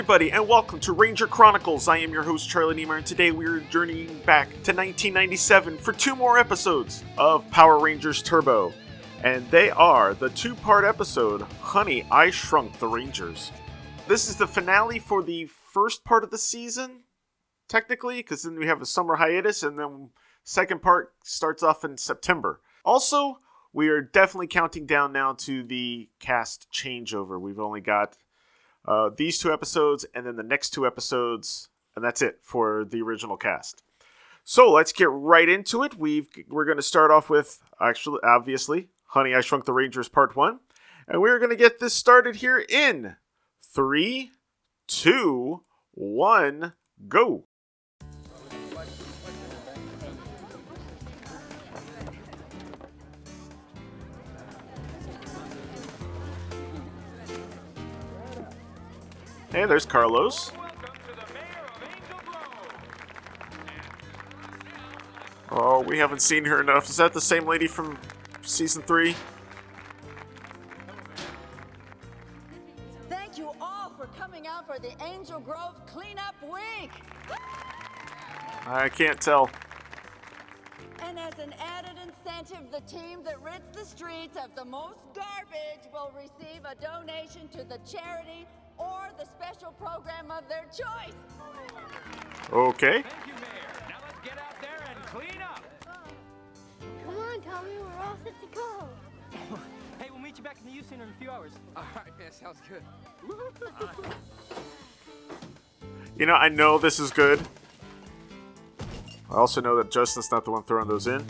everybody, and welcome to Ranger Chronicles. I am your host, Charlie Niemeyer, and today we are journeying back to 1997 for two more episodes of Power Rangers Turbo. And they are the two part episode, Honey, I Shrunk the Rangers. This is the finale for the first part of the season, technically, because then we have a summer hiatus, and then second part starts off in September. Also, we are definitely counting down now to the cast changeover. We've only got uh, these two episodes and then the next two episodes, and that's it for the original cast. So let's get right into it. We've we're going to start off with actually, obviously, Honey, I Shrunk the Rangers Part One, and we're going to get this started here in three, two, one, go. Hey, there's Carlos. Oh, we haven't seen her enough. Is that the same lady from season three? Thank you all for coming out for the Angel Grove Cleanup Week. I can't tell. And as an added incentive, the team that rids the streets of the most garbage will receive a donation to the charity or the special program of their choice. Okay. Thank you, Mayor. Now let's get out there and clean up. Come on, Tommy, we're all set to go. Hey, we'll meet you back in the youth center in a few hours. All right, man, sounds good. You know, I know this is good. I also know that Justin's not the one throwing those in.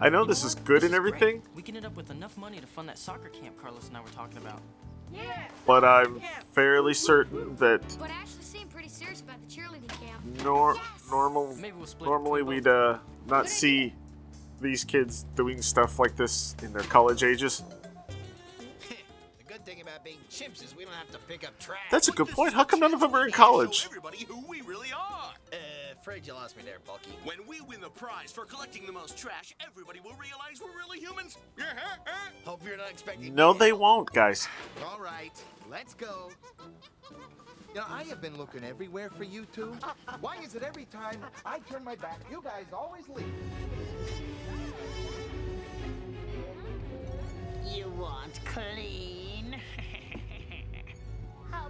I know this is good and everything, We can end up with enough money to fund that soccer camp Carlos and I were talking about. But I'm fairly certain that But Ashley seemed pretty serious about the cheerleading camp. nor normal Maybe we'll split normally we'd uh not see these kids doing stuff like this in their college ages. The good thing about being chimps is we don't have to pick up trash. That's a good point. How come none of them are in college? everybody who we really are. Afraid you lost me there, Bulky. When we win the prize for collecting the most trash, everybody will realize we're really humans. Yeah, huh? Hope you're not expecting. No, they won't, guys. All right, let's go. You know, I have been looking everywhere for you two. Why is it every time I turn my back, you guys always leave? You want clean?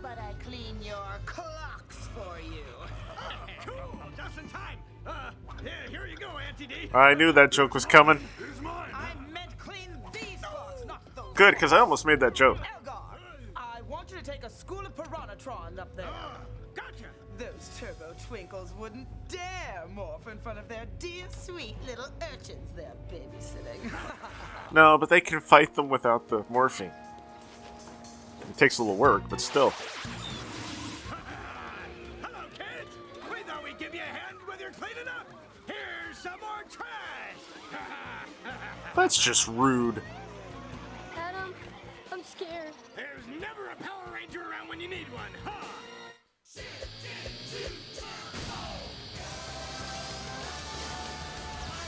How about I clean your clocks for you? Cool, just in time. Uh, here, here you go, Auntie D. I knew that joke was coming. Here's mine. I meant clean these clocks, not those. Good, because I almost made that joke. Elgar, I want you to take a school of Piranhatron up there. Gotcha. Those turbo twinkles wouldn't dare morph in front of their dear sweet little urchins they're babysitting. No, but they can fight them without the morphine. It takes a little work, but still. Hello, kids. We thought we'd give you a hand with your cleaning up. Here's some more trash. That's just rude. Adam, I'm scared. There's never a Power Ranger around when you need one, huh?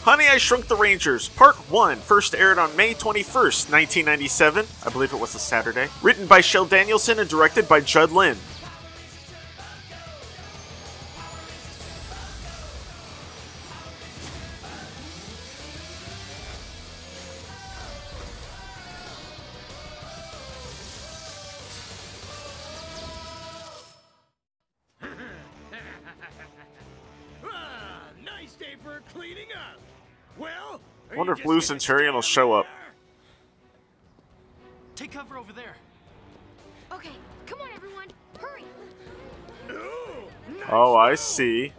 Honey, I Shrunk the Rangers, Part 1, first aired on May 21st, 1997. I believe it was a Saturday. Written by Shell Danielson and directed by Judd Lynn. Centurion will show up. Take cover over there. Okay, come on, everyone. Hurry. Oh, I see.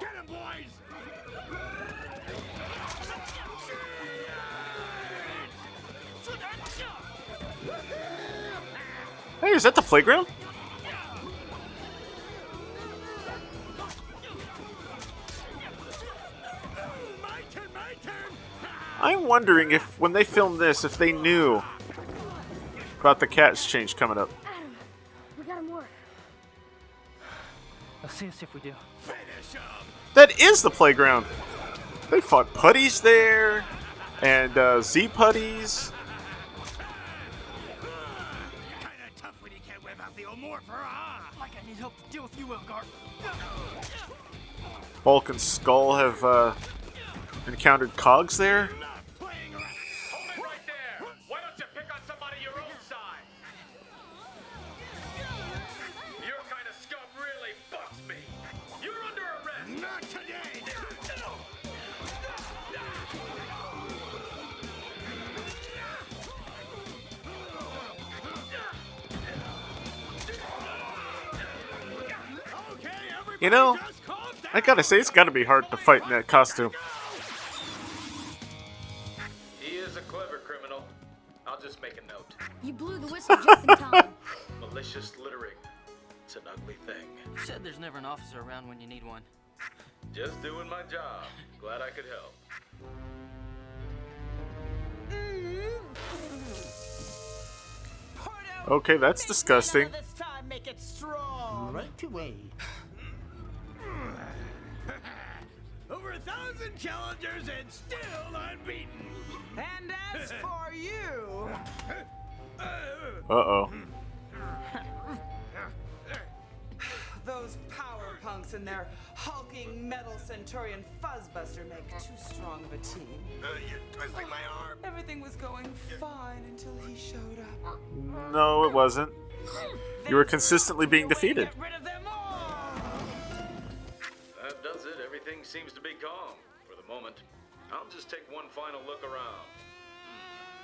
Hey, is that the playground? Wondering if, when they filmed this, if they knew about the cat's change coming up. Adam, we got him work. Let's see, see if we do. That is the playground. They fought putties there, and uh, Z putties. Like I need help to deal with you, Elgar. Bulk and Skull have uh, encountered cogs there. You know, I gotta say, it's gotta be hard to fight in that costume. He is a clever criminal. I'll just make a note. You blew the whistle just in time. Malicious littering. It's an ugly thing. You said there's never an officer around when you need one. Just doing my job. Glad I could help. Okay, that's disgusting. This time, make it strong. Right away. Over a thousand challengers and still unbeaten. And as for you, Uh oh. those power punks and their hulking metal centurion fuzzbuster make too strong of a team. Uh, you're twisting my arm. Everything was going fine until he showed up. No, it wasn't. You were consistently being defeated. Seems to be calm for the moment. I'll just take one final look around.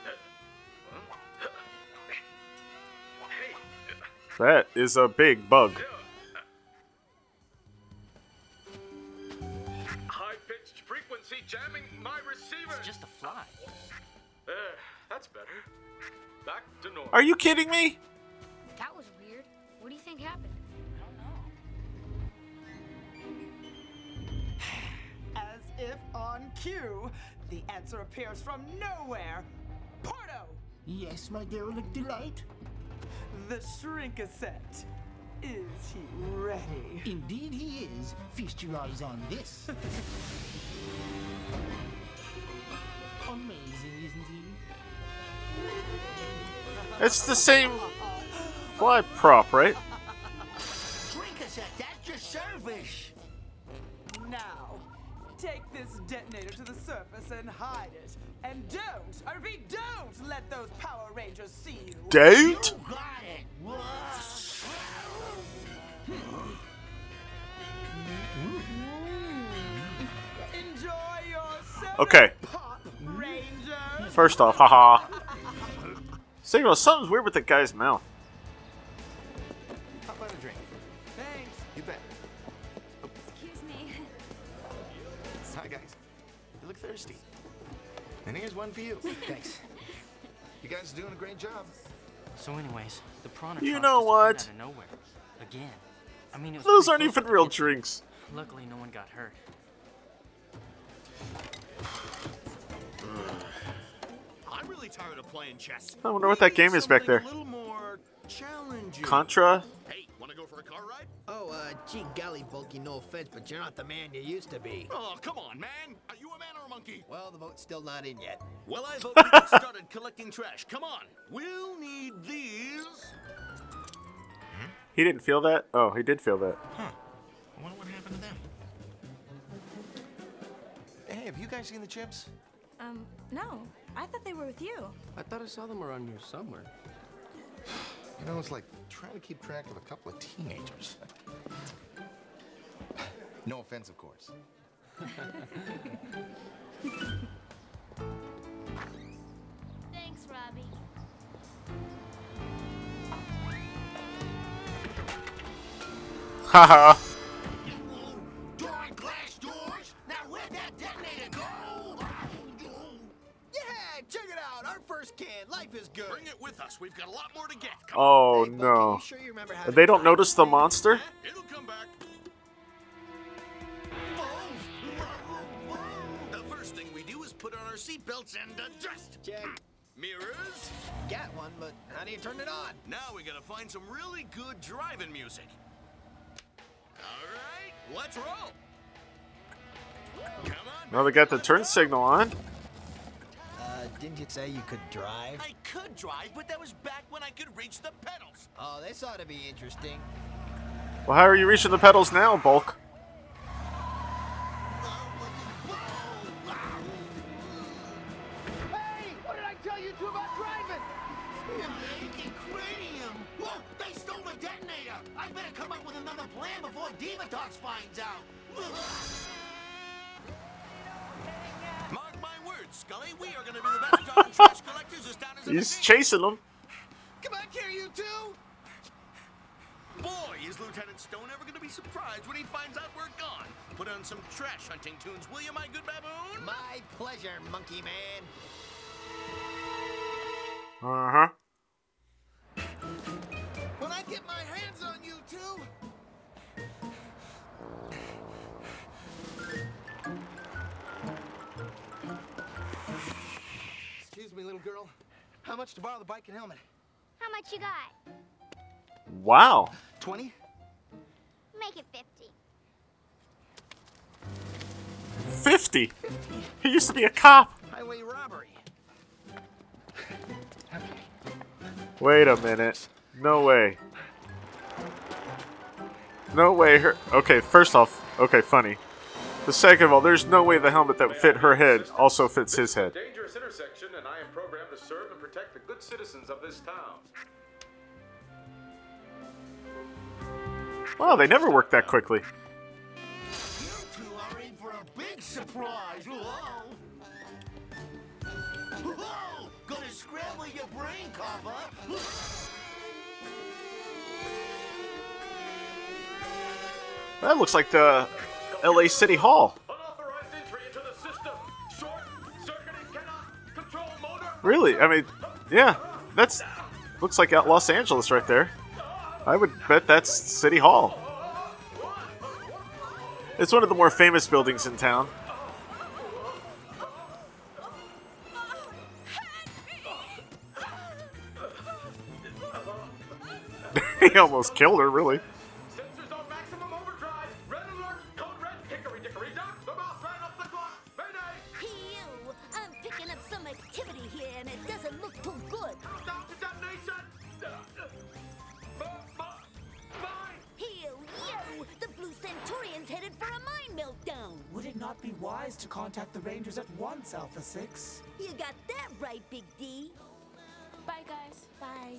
Huh? Hey, That is a big bug. high-pitched frequency jamming my receiver. It's just a fly. There, that's better. Back to normal. Are you kidding me? That was weird. What do you think happened? If on cue, the answer appears from nowhere. Porto, Yes, my derelict delight. the Shrink-a-Sec. Is he ready? Indeed he is. Feast your eyes on this. Amazing, isn't he? It's the same fly prop, right? Drink us at that your service. Now, take this detonator to the surface and hide it. And don't, I repeat, don't let those Power Rangers see you. Don't? Got it. Enjoy yourself. Okay. Pop Rangers. First off, haha. Second of all, something's weird with that guy's mouth. Thirsty. And here's one for you. Thanks. You guys are doing a great job. So, anyways, the prawn You know what? Out of nowhere. Again. I mean, it was Those aren't even real the- drinks. Luckily, no one got hurt. I'm really tired of playing chess. I wonder what that game is back there. A little more challenging. Contra? Hey, want to a car ride? Oh, uh, gee golly, Bulky, no offense, but you're not the man you used to be. Oh, come on, man. Are you a man or a monkey? Well, the vote's still not in yet. Well, I vote we get started collecting trash. Come on. We'll need these. He didn't feel that? Oh, he did feel that. Huh. I wonder what happened to them. Hey, have you guys seen the chips? Um, no. I thought they were with you. I thought I saw them around here somewhere. You know, it's like trying to keep track of a couple of teenagers. no offense, of course. Thanks, Robbie. Haha. Out. First can. Life is good. Bring it with us. We've got a lot more to get. Oh no. sure you remember how They don't notice the monster? It'll come back. Oh, the first thing we do is put on our seatbelts and adjust. Check. Mirrors. Got one, but how do you turn it on? Now we gotta find some really good driving music. All right, let's roll. Come on. Now they got the turn signal on. Uh, didn't you say you could drive? I could drive, but that was back when I could reach the pedals. Oh, this ought to be interesting. Well, how are you reaching the pedals now, Bulk? Hey, what did I tell you two about driving? Whoa, they stole the detonator! I better come up with another plan before Divatox finds out! My words, Scully. We are gonna be the best darn trash collectors this town has ever He's seen. chasing them. Come back here, you two! Boy, is Lieutenant Stone ever gonna be surprised when he finds out we're gone. Put on some trash hunting tunes, will you, my good baboon? My pleasure, monkey man. Uh huh. When I get my hands on you two, How much to borrow the bike and helmet? How much you got? Wow. 20? Make it 50. 50. He used to be a cop. Highway robbery. Wait a minute. No way. No way. Her. Okay, first off, okay, funny. The second of all, there's no way the helmet that fit her head also fits his head. Dangerous intersection, and I am programmed to serve and protect the good citizens of this town. Wow, they never work that quickly. You two are in for a big surprise! Whoa! Whoa! Gonna scramble your brain, copper! That looks like the LA City Hall. Unauthorized entry into the system. Short circuiting cannot control motor. Really? I mean, yeah, that's looks like out Los Angeles right there. I would bet that's City Hall. It's one of the more famous buildings in town. he almost killed her, really. To contact the Rangers at once, Alpha 6? You got that right, Big D. Bye, guys. Bye.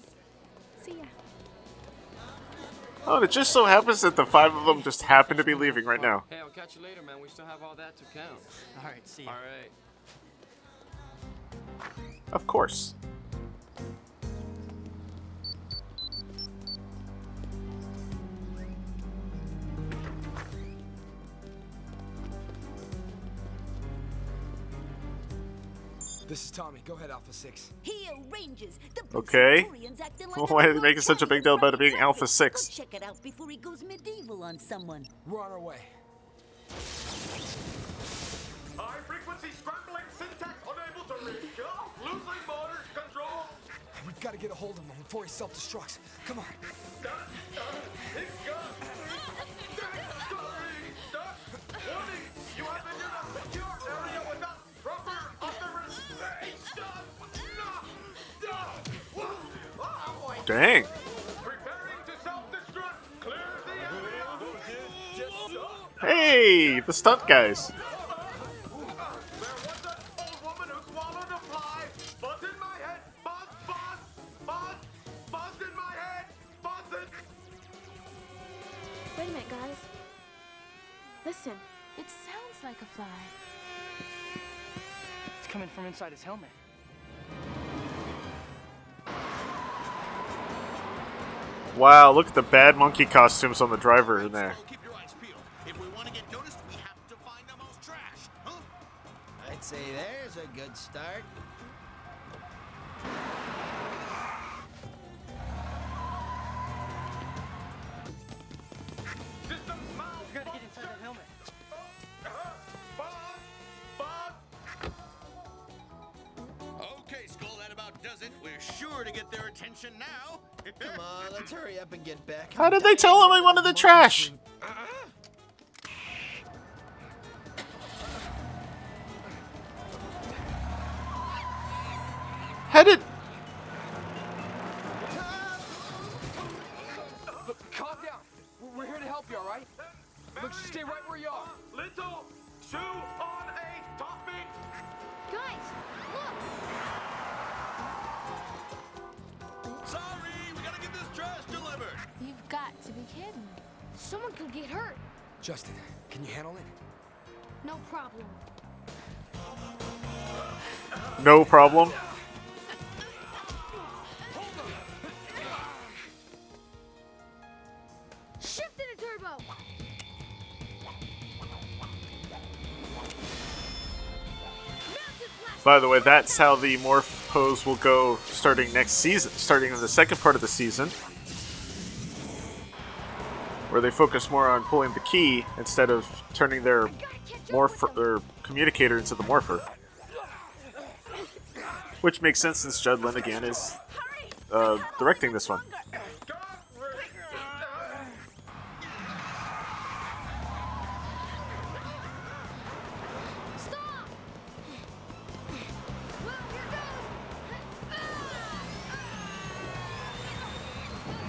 See ya. Oh, and it just so happens that the five of them just happen to be leaving right now. Hey, I'll catch you later, man. We still have all that to count. All right, see ya. All right. Of course. This is Tommy. Go ahead, Alpha 6. Here, Rangers. The Okay. Like why are they making such a big deal about it being Alpha 6? Go check it out before he goes medieval on someone. We're on our way. High frequency scrambling syntax unable to reach. Losing motor control. We've got to get a hold of him before he self-destructs. Come on. Done. Done. It's gone. In Hey, the stunt it. Wait a minute, guys. Listen. It sounds like a fly. It's coming from inside his helmet. Wow, look at the bad monkey costumes on the driver in there. If we want to get noticed, we have to find the trash. Huh? I'd say there's a good start. We gotta get inside that helmet. Okay, Skull, that about does it. We're sure to get their attention now. Come on, let's hurry up and get back. How did they tell him I wanted the trash? How did. Get hurt. Justin, can you handle it? No problem. No problem. Shift into turbo. By the way, that's how the morph pose will go starting next season, starting in the second part of the season, they focus more on pulling the key instead of turning their morph their communicator into the morpher. Which makes sense since Judd Lynn again is uh, directing this one.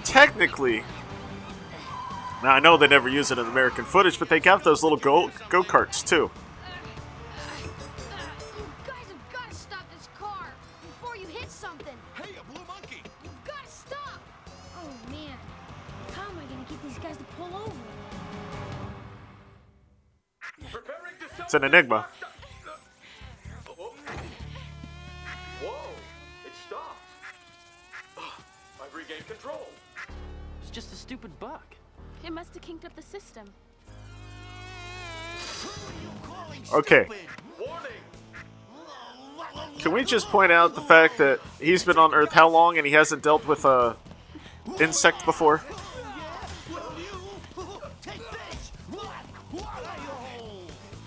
Technically, now I know they never use it in American footage, but they got those little go go karts too. Guys have got It must have kinked up the system. Okay. Can we just point out the fact that he's been on Earth how long and he hasn't dealt with a insect before?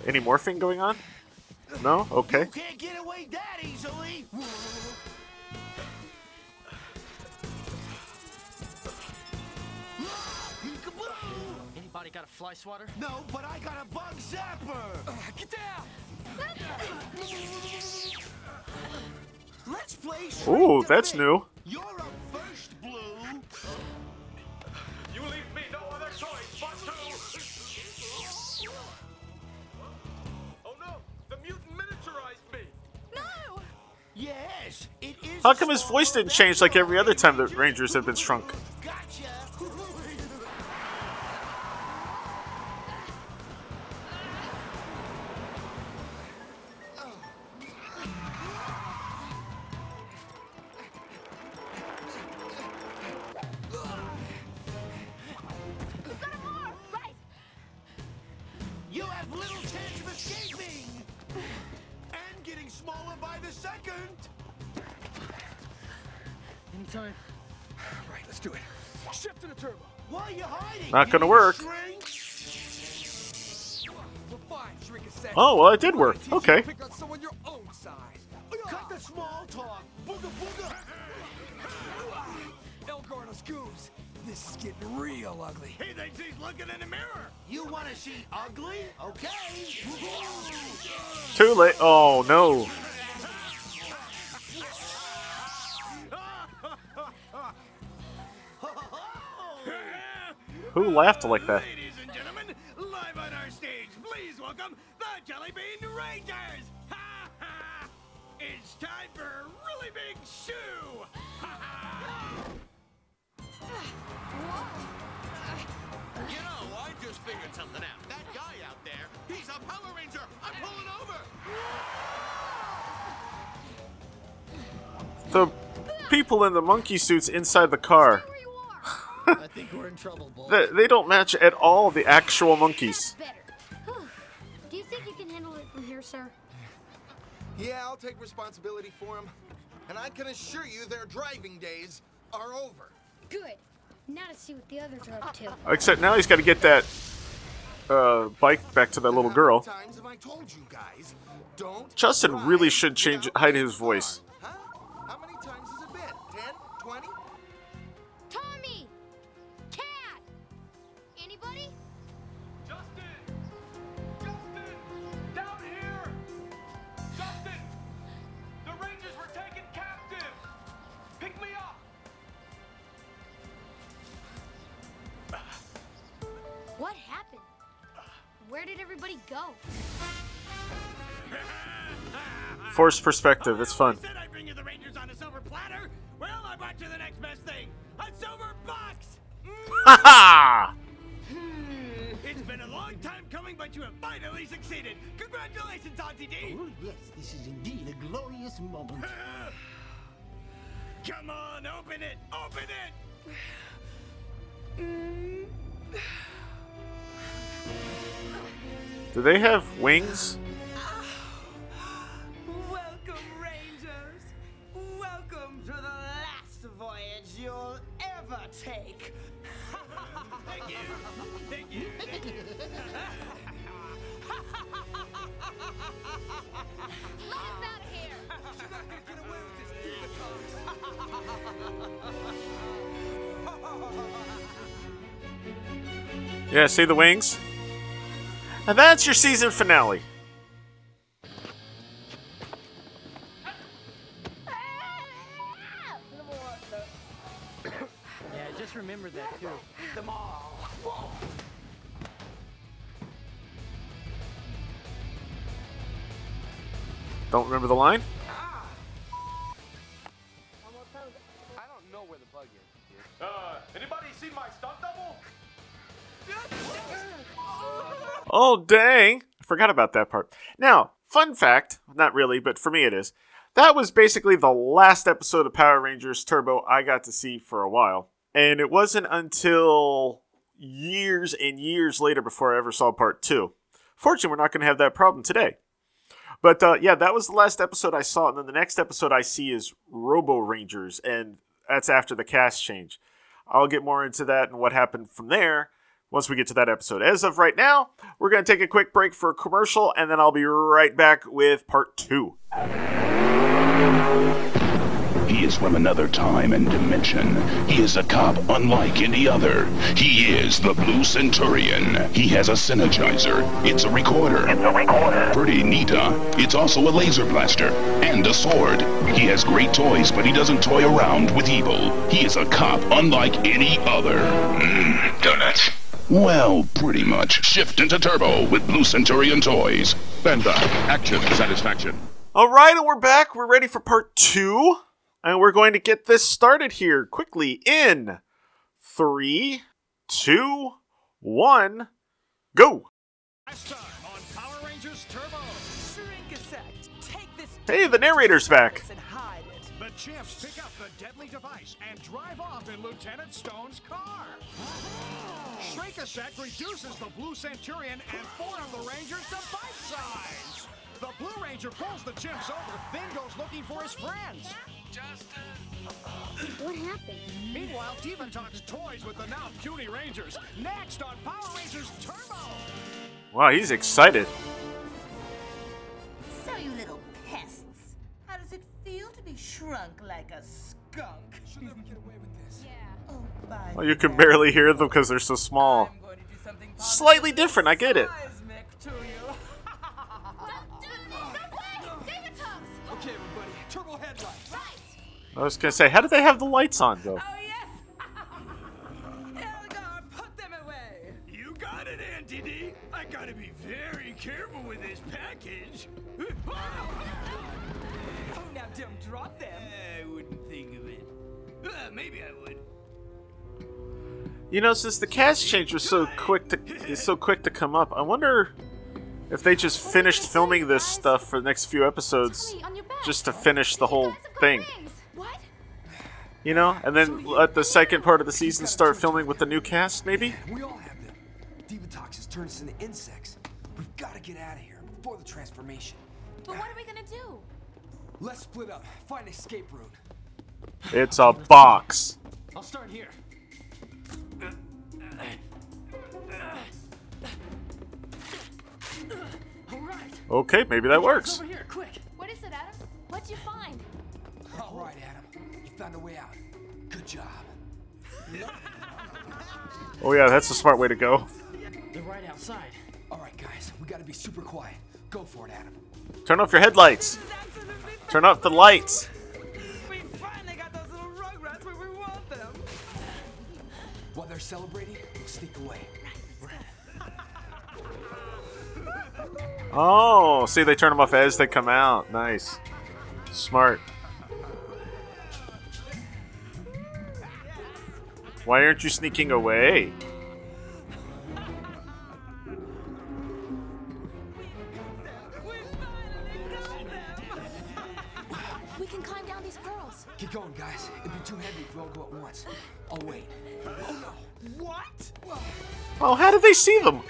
Any morphing going on? No? Okay. Can't get away that easily. Anybody got a fly swatter? No, but I got a bug zapper. Uh, get down. Let's play. Ooh, that's Fit. new. You're up first, Blue. You leave me no other choice but to. Oh no! The mutant miniaturized me. No. Yes, it is. How come his voice didn't change like every other time the Rangers have been shrunk? Not gonna work. Oh, well, it did work. Okay. This is getting real ugly. He thinks he's looking in the mirror. You want to see ugly? Okay. Too late. Oh, no. Who laughed like that? Ladies and gentlemen, live on our stage, please welcome the Jellybean Rangers! Ha ha! It's time for a really big shoe! Ha ha! You know, I just figured something out. That guy out there, he's a Power Ranger! I'm pulling over! The people in the monkey suits inside the car. I think we're in trouble, boy. They, they don't match at all the actual monkeys. Do you think you can handle it from here, sir? Yeah, I'll take responsibility for them. And I can assure you their driving days are over. Good. Now to see what the others are up to. Except now he's got to get that uh, bike back to that little girl. Times have I told you guys, don't Justin really should change hide his voice. Everybody go? Forced perspective, it's fun. See the wings? And that's your season finale. Yeah, just remember that too. Them all. Don't remember the line? Oh, dang. I forgot about that part. Now, fun fact, not really, but for me it is. That was basically the last episode of Power Rangers Turbo I got to see for a while. And it wasn't until years and years later before I ever saw part two. Fortunately, we're not going to have that problem today. But uh, yeah, that was the last episode I saw. And then the next episode I see is Robo Rangers, and that's after the cast change. I'll get more into that and what happened from there once we get to that episode. As of right now, we're going to take a quick break for a commercial, and then I'll be right back with part two. He is from another time and dimension. He is a cop unlike any other. He is the Blue Centurion. He has a synergizer. It's a recorder. It's a recorder. Pretty neat, huh? It's also a laser blaster and a sword. He has great toys, but he doesn't toy around with evil. He is a cop unlike any other. Mmm, donuts. Well, pretty much. Shift into Turbo with Blue Centurion toys. Bender, uh, action, satisfaction. All right, and we're back. We're ready for part two. And we're going to get this started here quickly in three, two, one, go. On Power Rangers Turbo. Shrink a sec. Take this Hey, the narrator's back. And hide it. The chimps pick up the deadly device and drive off in Lieutenant Stone's car. Shrink-a-Sec reduces the Blue Centurion and four of the Rangers to bite size. The Blue Ranger pulls the chimps over, then goes looking for his friends. Justin! What happened? Meanwhile, Divatox toys with the now puny Rangers. Next on Power Rangers Turbo. Wow, he's excited. So, you little pests, how does it feel shrunk like a skunk? She'll never get away with this. Yeah. Oh, by Well, you can barely hear them because they're so small. Slightly different, I get it. To you. Okay, everybody, turbo headlights. I was going to say, how do they have the lights on, though? You know, since the cast change was so quick to is so quick to come up, I wonder if they just finished filming this stuff for the next few episodes just to finish the whole thing. You know, and then let the second part of the season start filming with the new cast, maybe. We all have them. Divatoxins turn us into insects. We've got to get out of here before the transformation. But what are we gonna do? Let's split up. Find an escape route. It's a box. I'll start here. All right. Okay, maybe that works. Over here, quick. What is it, Adam? What'd you find? All right, Adam. You found a way out. Good job. Oh yeah, that's a smart way to go. They're right outside. All right, guys. We got to be super quiet. Go for it, Adam. Turn off your headlights. Turn off the lights. They're celebrating, we'll sneak away. Oh, see, they turn them off as they come out. Nice. Smart. Why aren't you sneaking away? We can climb down these pearls. Get going, guys. It'd be too heavy if we all go at once. I'll wait. Oh, how did they see them?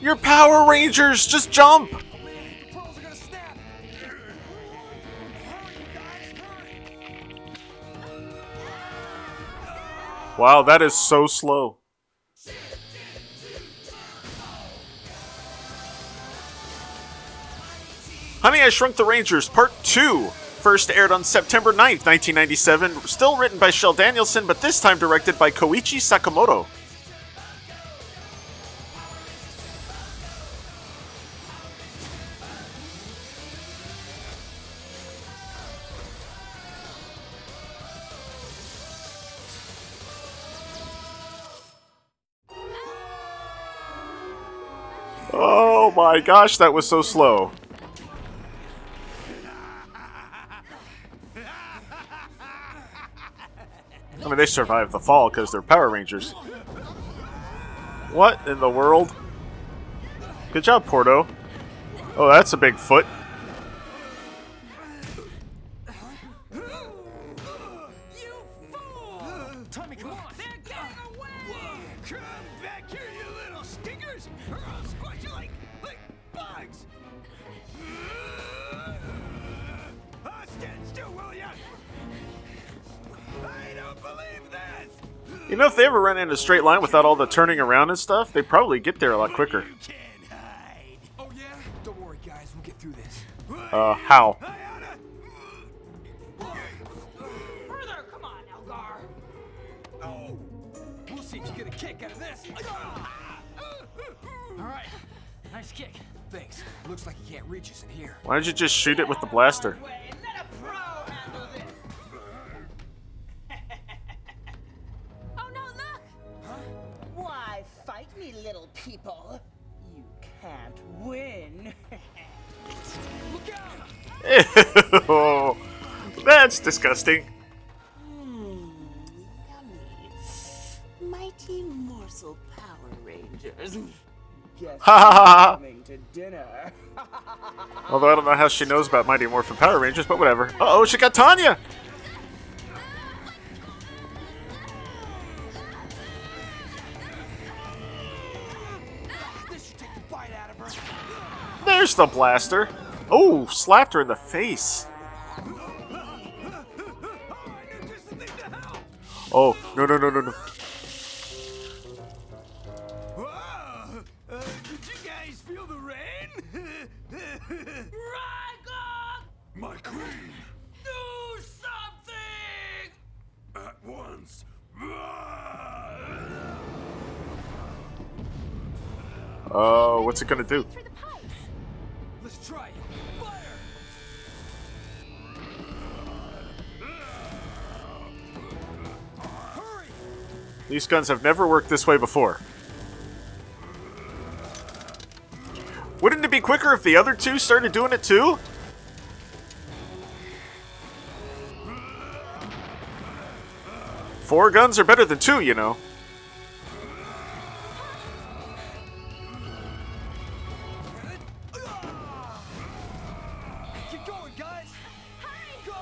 You're Power Rangers. Just jump. Wow, that is so slow. Honey, I Shrunk the Rangers, Part 2. First aired on September 9th, 1997. Still written by Shell Danielson, but this time directed by Koichi Sakamoto. Oh my gosh, that was so slow. Mean, they survived the fall because they're Power Rangers. What in the world? Good job, Porto. Oh, that's a big foot. In a straight line without all the turning around and stuff, they'd probably get there a lot quicker. Oh yeah? Don't worry, guys. We'll get through this. Uh, how? Further, come on, Elgar. Oh. We'll see if you get a kick out of this. All right. Nice kick. Thanks. Looks like you can't reach us in here. Why don't you just shoot it with the blaster? People? You can't win. Look Ew, that's disgusting. Yummy, Mighty morsel Power Rangers. Guess Ha ha ha ha. coming to dinner. Although I don't know how she knows about Mighty Morphin Power Rangers, but whatever. Uh oh, she got Tanya! There's the blaster. Oh, slapped her in the face. Oh, no, no, no, no, no. Uh, did you guys feel the rain? My queen, Do something! at once. Oh, what's it gonna do? These guns have never worked this way before. Wouldn't it be quicker if the other two started doing it too? Four guns are better than two, you know. Keep going, guys. Go!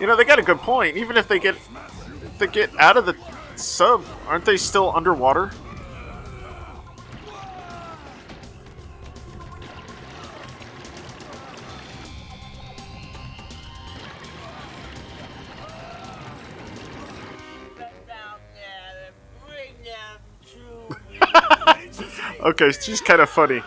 You know, they got a good point. Even if they get they get out of the sub, aren't they still underwater? okay, she's kind of funny.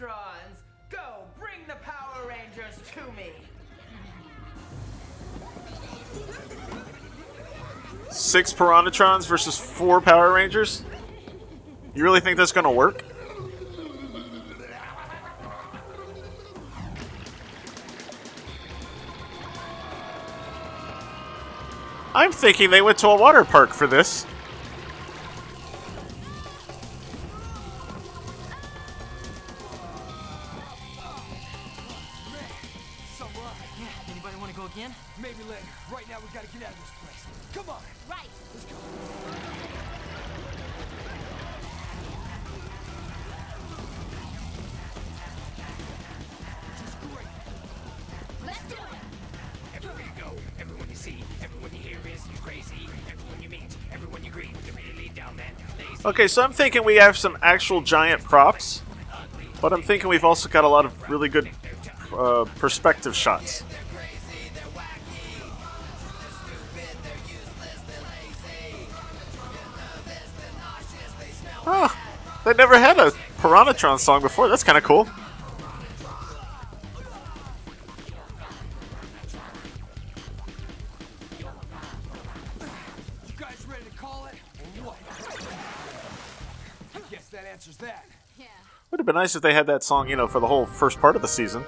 Go bring the Power Rangers to me! Six Piranatrons versus four Power Rangers? You really think that's gonna work? I'm thinking they went to a water park for this. So I'm thinking we have some actual giant props, but I'm thinking we've also got a lot of really good uh, perspective shots. Oh, they never had a Piranatron song before. That's kind of cool. That answers that. Yeah. Would have been nice if they had that song, you know, for the whole first part of the season.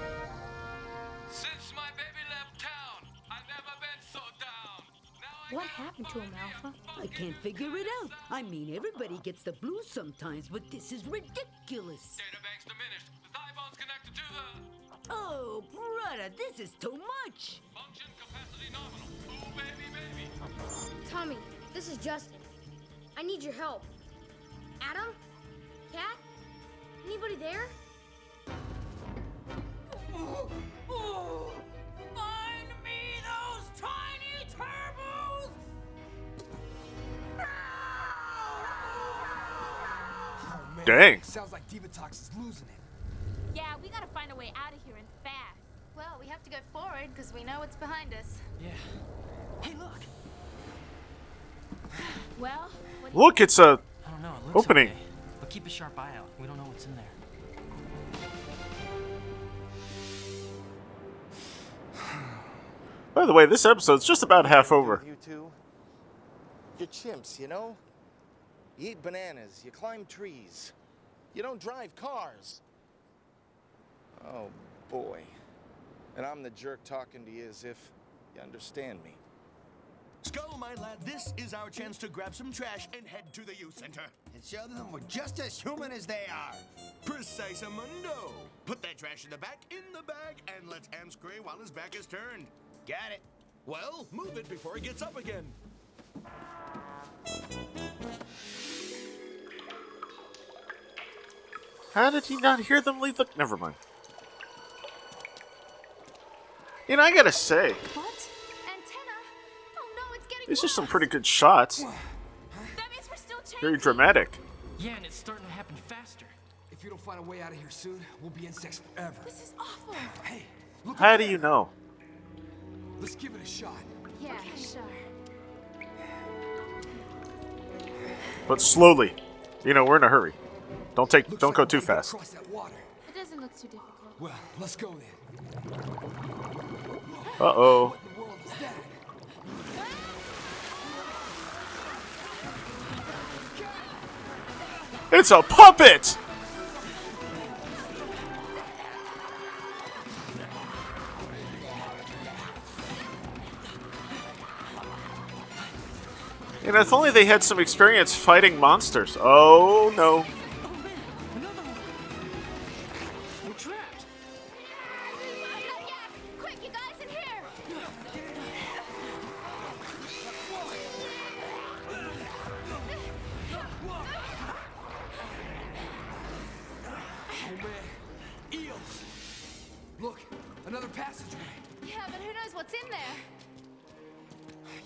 What happened to him, Alpha? I can't figure it out. I mean, everybody gets the blues sometimes, but this is ridiculous. data banks diminished the phone's connected to the Oh, brother, this is too much. Tommy, this is Justin. I need your help. Adam? Cat? Anybody there? Find me those tiny turbos! Oh, man. Dang. Sounds like Divatox is losing it. Yeah, we gotta find a way out of here and fast. Well, we have to go forward because we know what's behind us. Yeah. Hey, look. Well, what Look, it's a I don't know. It looks opening. okay, but keep a sharp eye out. We don't know what's in there. By the way, this episode's just about half over. You two, you're chimps, you know? You eat bananas, you climb trees, you don't drive cars. Oh, boy. And I'm the jerk talking to you as if you understand me. Skull, my lad, this is our chance to grab some trash and head to the youth center. And show them we're just as human as they are. Precise mundo. Put that trash in the back, in the bag, and let's ham scray while his back is turned. Got it. Well, move it before he gets up again. How did he not hear them leave the. Never mind. You know, I gotta say, What? These are some pretty good shots. That means we're still changing. Very dramatic. Yeah, and it's starting to happen faster. If you don't find a way out of here soon, we'll be insects forever. This is awful. Hey, look. How do you know? Let's give it a shot. Yeah, sure. But slowly. You know, we're in a hurry. Don't take. Looks Don't like go too fast. Across that water. It doesn't look too difficult. Well, let's go then. Uh It's a puppet! And if only they had some experience fighting monsters. Oh no.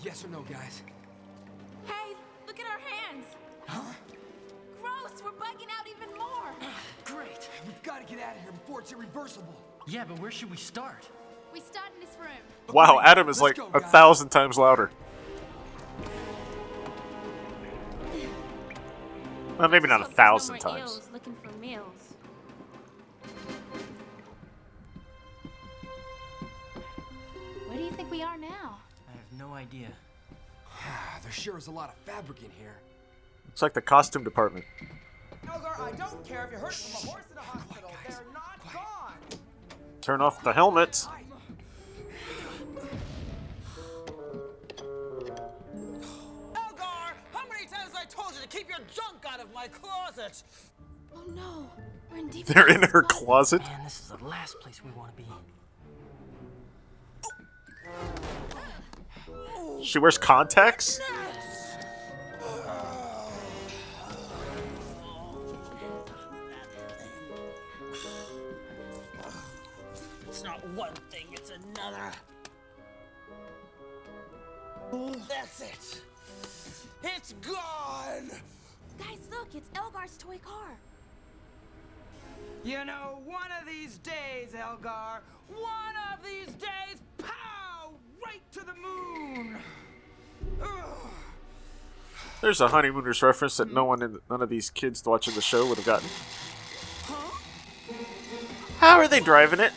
Yes or no, guys? Hey, look at our hands! Huh? Gross, we're bugging out even more! Ah, great. We've got to get out of here before it's irreversible. Yeah, but where should we start? We start in this room. Wow, Adam is like a thousand times louder. Well, maybe not a Hope there's no thousand times. looking for meals. Where do you think we are now? I have no idea. there sure is a lot of fabric in here. It's like the costume department. Elgar, I don't care if you're hurt from a horse in a hospital. They're not gone. Turn off the helmets. Elgar, how many times have I told you to keep your junk out of my closet? Oh no, we're in deep. They're in her closet. Man, this is the last place we want to be. Oh. She wears contacts? It's not one thing, it's another. That's it. It's gone. Guys, look, it's Elgar's toy car. You know, one of these days, Elgar, one of these days, pow! Right to the moon! Ugh. There's a honeymooners reference that no one in none of these kids watching the show would have gotten. How are they driving it?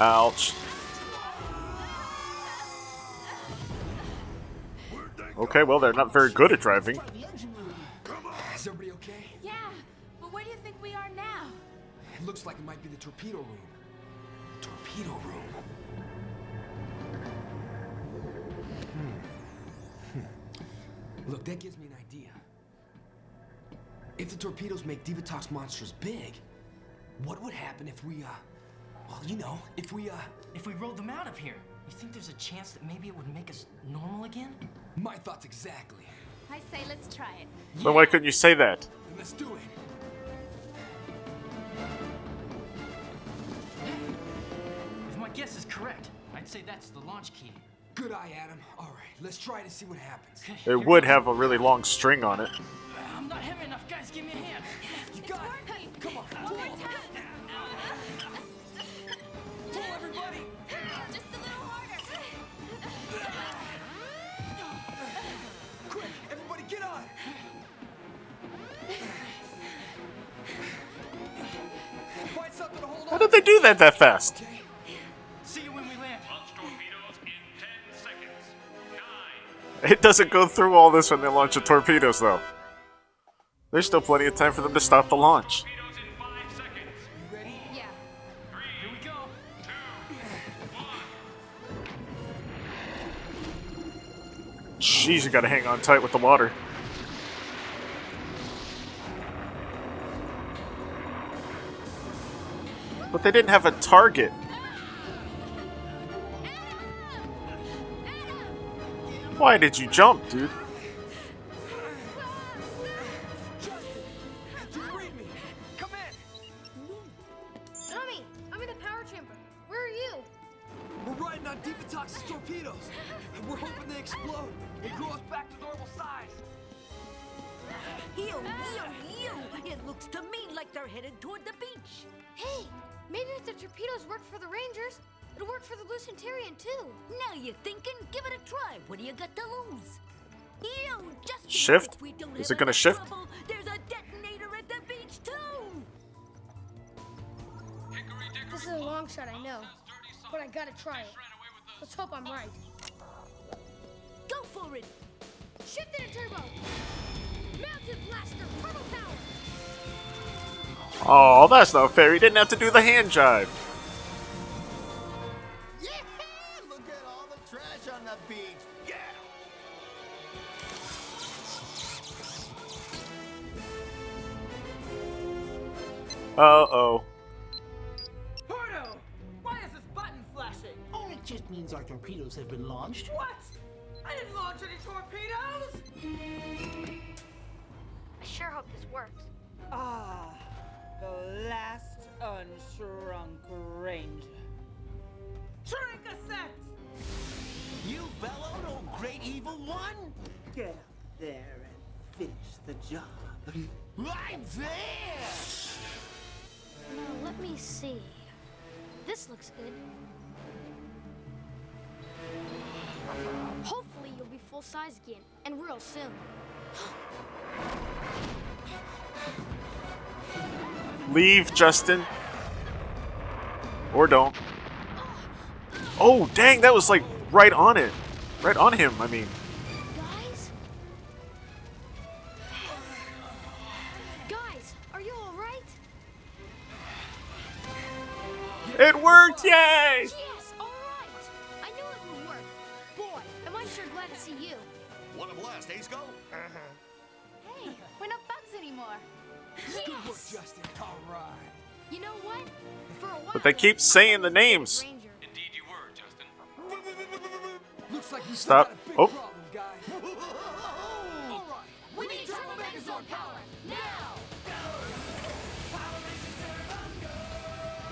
Ouch. Okay, well, they're not very good at driving. Is everybody okay? Yeah, but where do you think we are now? It looks like it might be the torpedo room. Torpedo room. Hmm. Hmm. Look, that gives me an idea. If the torpedoes make Divatox monsters big, what would happen if we, uh, well, you know, if we, uh, If we rolled them out of here, you think there's a chance that maybe it would make us normal again? my thoughts exactly. I say let's try it. Then why couldn't you say that? Then let's do it. If my guess is correct, I'd say that's the launch key. Good eye, Adam. All right, let's try to see what happens. It would have a really long string on it. I'm not heavy enough, guys. Give me a hand. You got it. Come on, pull. Pull, they do that that fast? See you when we land. It doesn't go through all this when they launch the torpedoes, though. There's still plenty of time for them to stop the launch. Yeah. Here we go. Jeez, you gotta hang on tight with the water. But they didn't have a target. Why did you jump, dude? Come in. Tommy, I'm in the power chamber. Where are you? We're riding on Divatox's torpedoes. And we're hoping they explode and grow us back to normal size. Ew, ew, ew. It looks to me like they're headed toward the beach. Hey, maybe if the torpedoes work for the Rangers, it'll work for the Blue Centurion too. Now you're thinking? Give it a try. What do you got to lose? Ew, just Shift? we don't Is it gonna shift? trouble, There's a detonator at the beach too. This is a long shot, I know. but I gotta try it. Let's hope I'm right. Go for it! Shift into turbo! Mounted blaster, turbo power! Oh, that's not fair. He didn't have to do the hand jive. Yeah! Look at all the trash on the beach. Yeah! Uh oh. Porto! Why is this button flashing? Oh, it just means our torpedoes have been launched. What? I didn't launch any torpedoes! I sure hope this works. Ah, the last unshrunk ranger. Shrink a set! You bellowed, oh great evil one? Get up there and finish the job. Right there! Now, let me see. This looks good. Hopefully, you'll be full size again, and real soon. Leave, Justin. Or don't. Oh, dang, that was like right on it. Right on him, I mean. Guys? Guys, are you alright? It worked, yay! Yes, alright! I knew it would work. Boy, am I sure glad to see you. What a blast, Ace Go? Hey, we're not bugs anymore. Good work, Justin. All right. You know what? For a while, But they keep saying the names. Indeed you were, Justin. Looks like you Stop. still got a big Oh. problem, guy. All right. We need Turbo Megazord power, now!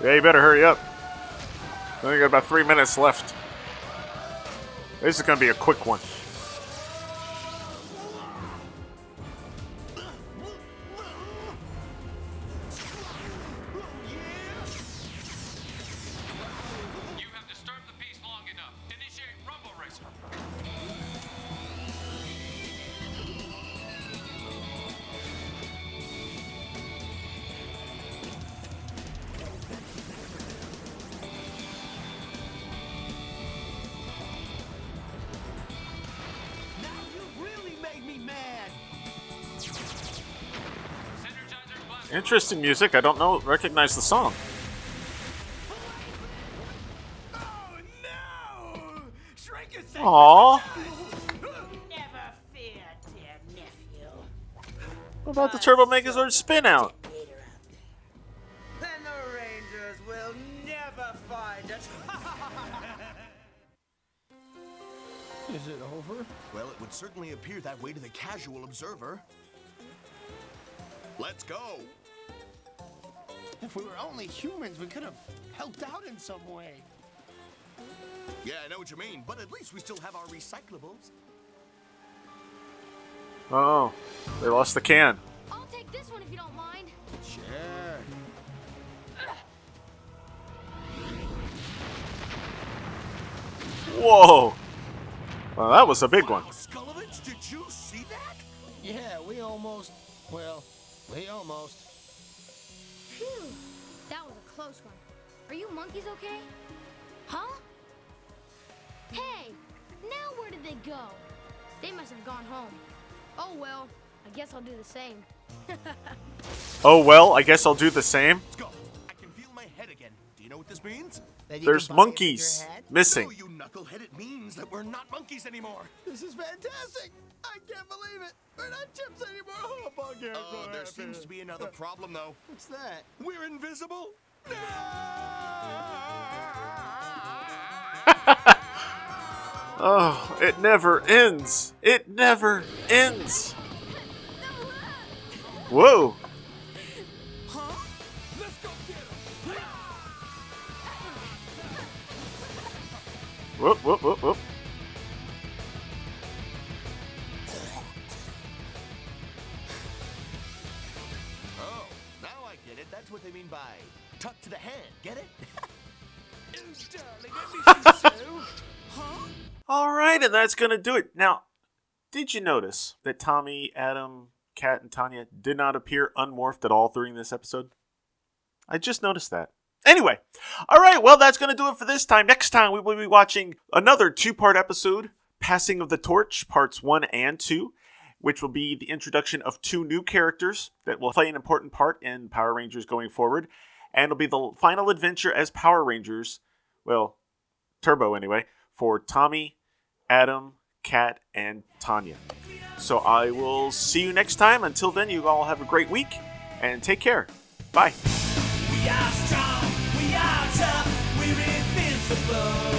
Yeah, you better hurry up. We only got about three minutes left. This is gonna be a quick one. Interesting music. I don't know, recognize the song. Oh no! Shrink-a-Sec. Aww. Never fear, dear nephew. What about the Turbo Megazord spin out? Then the Rangers will never find it. Is it over? Well, it would certainly appear that way to the casual observer. Let's go. If we were only humans, we could have helped out in some way. Yeah, I know what you mean, but at least we still have our recyclables. Oh, they lost the can. I'll take this one if you don't mind. Sure. Whoa. Well, that was a big one. Wow, Skullovich, did you see that? Yeah, we almost. Well, we almost. Phew, that was a close one. Are you monkeys okay? Huh? Hey, now where did they go? They must have gone home. Oh well, I guess I'll do the same. Oh well, I guess I'll do the same. Let's go. I can feel my head again. Do you know what this means? That you There's can buy it with monkeys missing. No, you knucklehead, it means that we're not monkeys anymore. This is fantastic! I can't believe it! We're not chimps anymore! Oh, Bughead, Oh, there seems to be another problem, though. What's that? We're invisible. Oh, it never ends. It never ends. Whoa. Whoop, whoop, whoop, whoop. Oh, now I get it. That's what they mean by tuck to the hand. Get it? All right, and that's going to do it. Now, did you notice that Tommy, Adam, Kat, and Tanya did not appear unmorphed at all during this episode? I just noticed that. Anyway, all right, well, that's going to do it for this time. Next time, we will be watching another two part episode Passing of the Torch, parts one and two, which will be the introduction of two new characters that will play an important part in Power Rangers going forward. And it'll be the final adventure as Power Rangers, well, Turbo anyway, for Tommy, Adam, Kat, and Tanya. So I will see you next time. Until then, you all have a great week and take care. Bye. Invincible.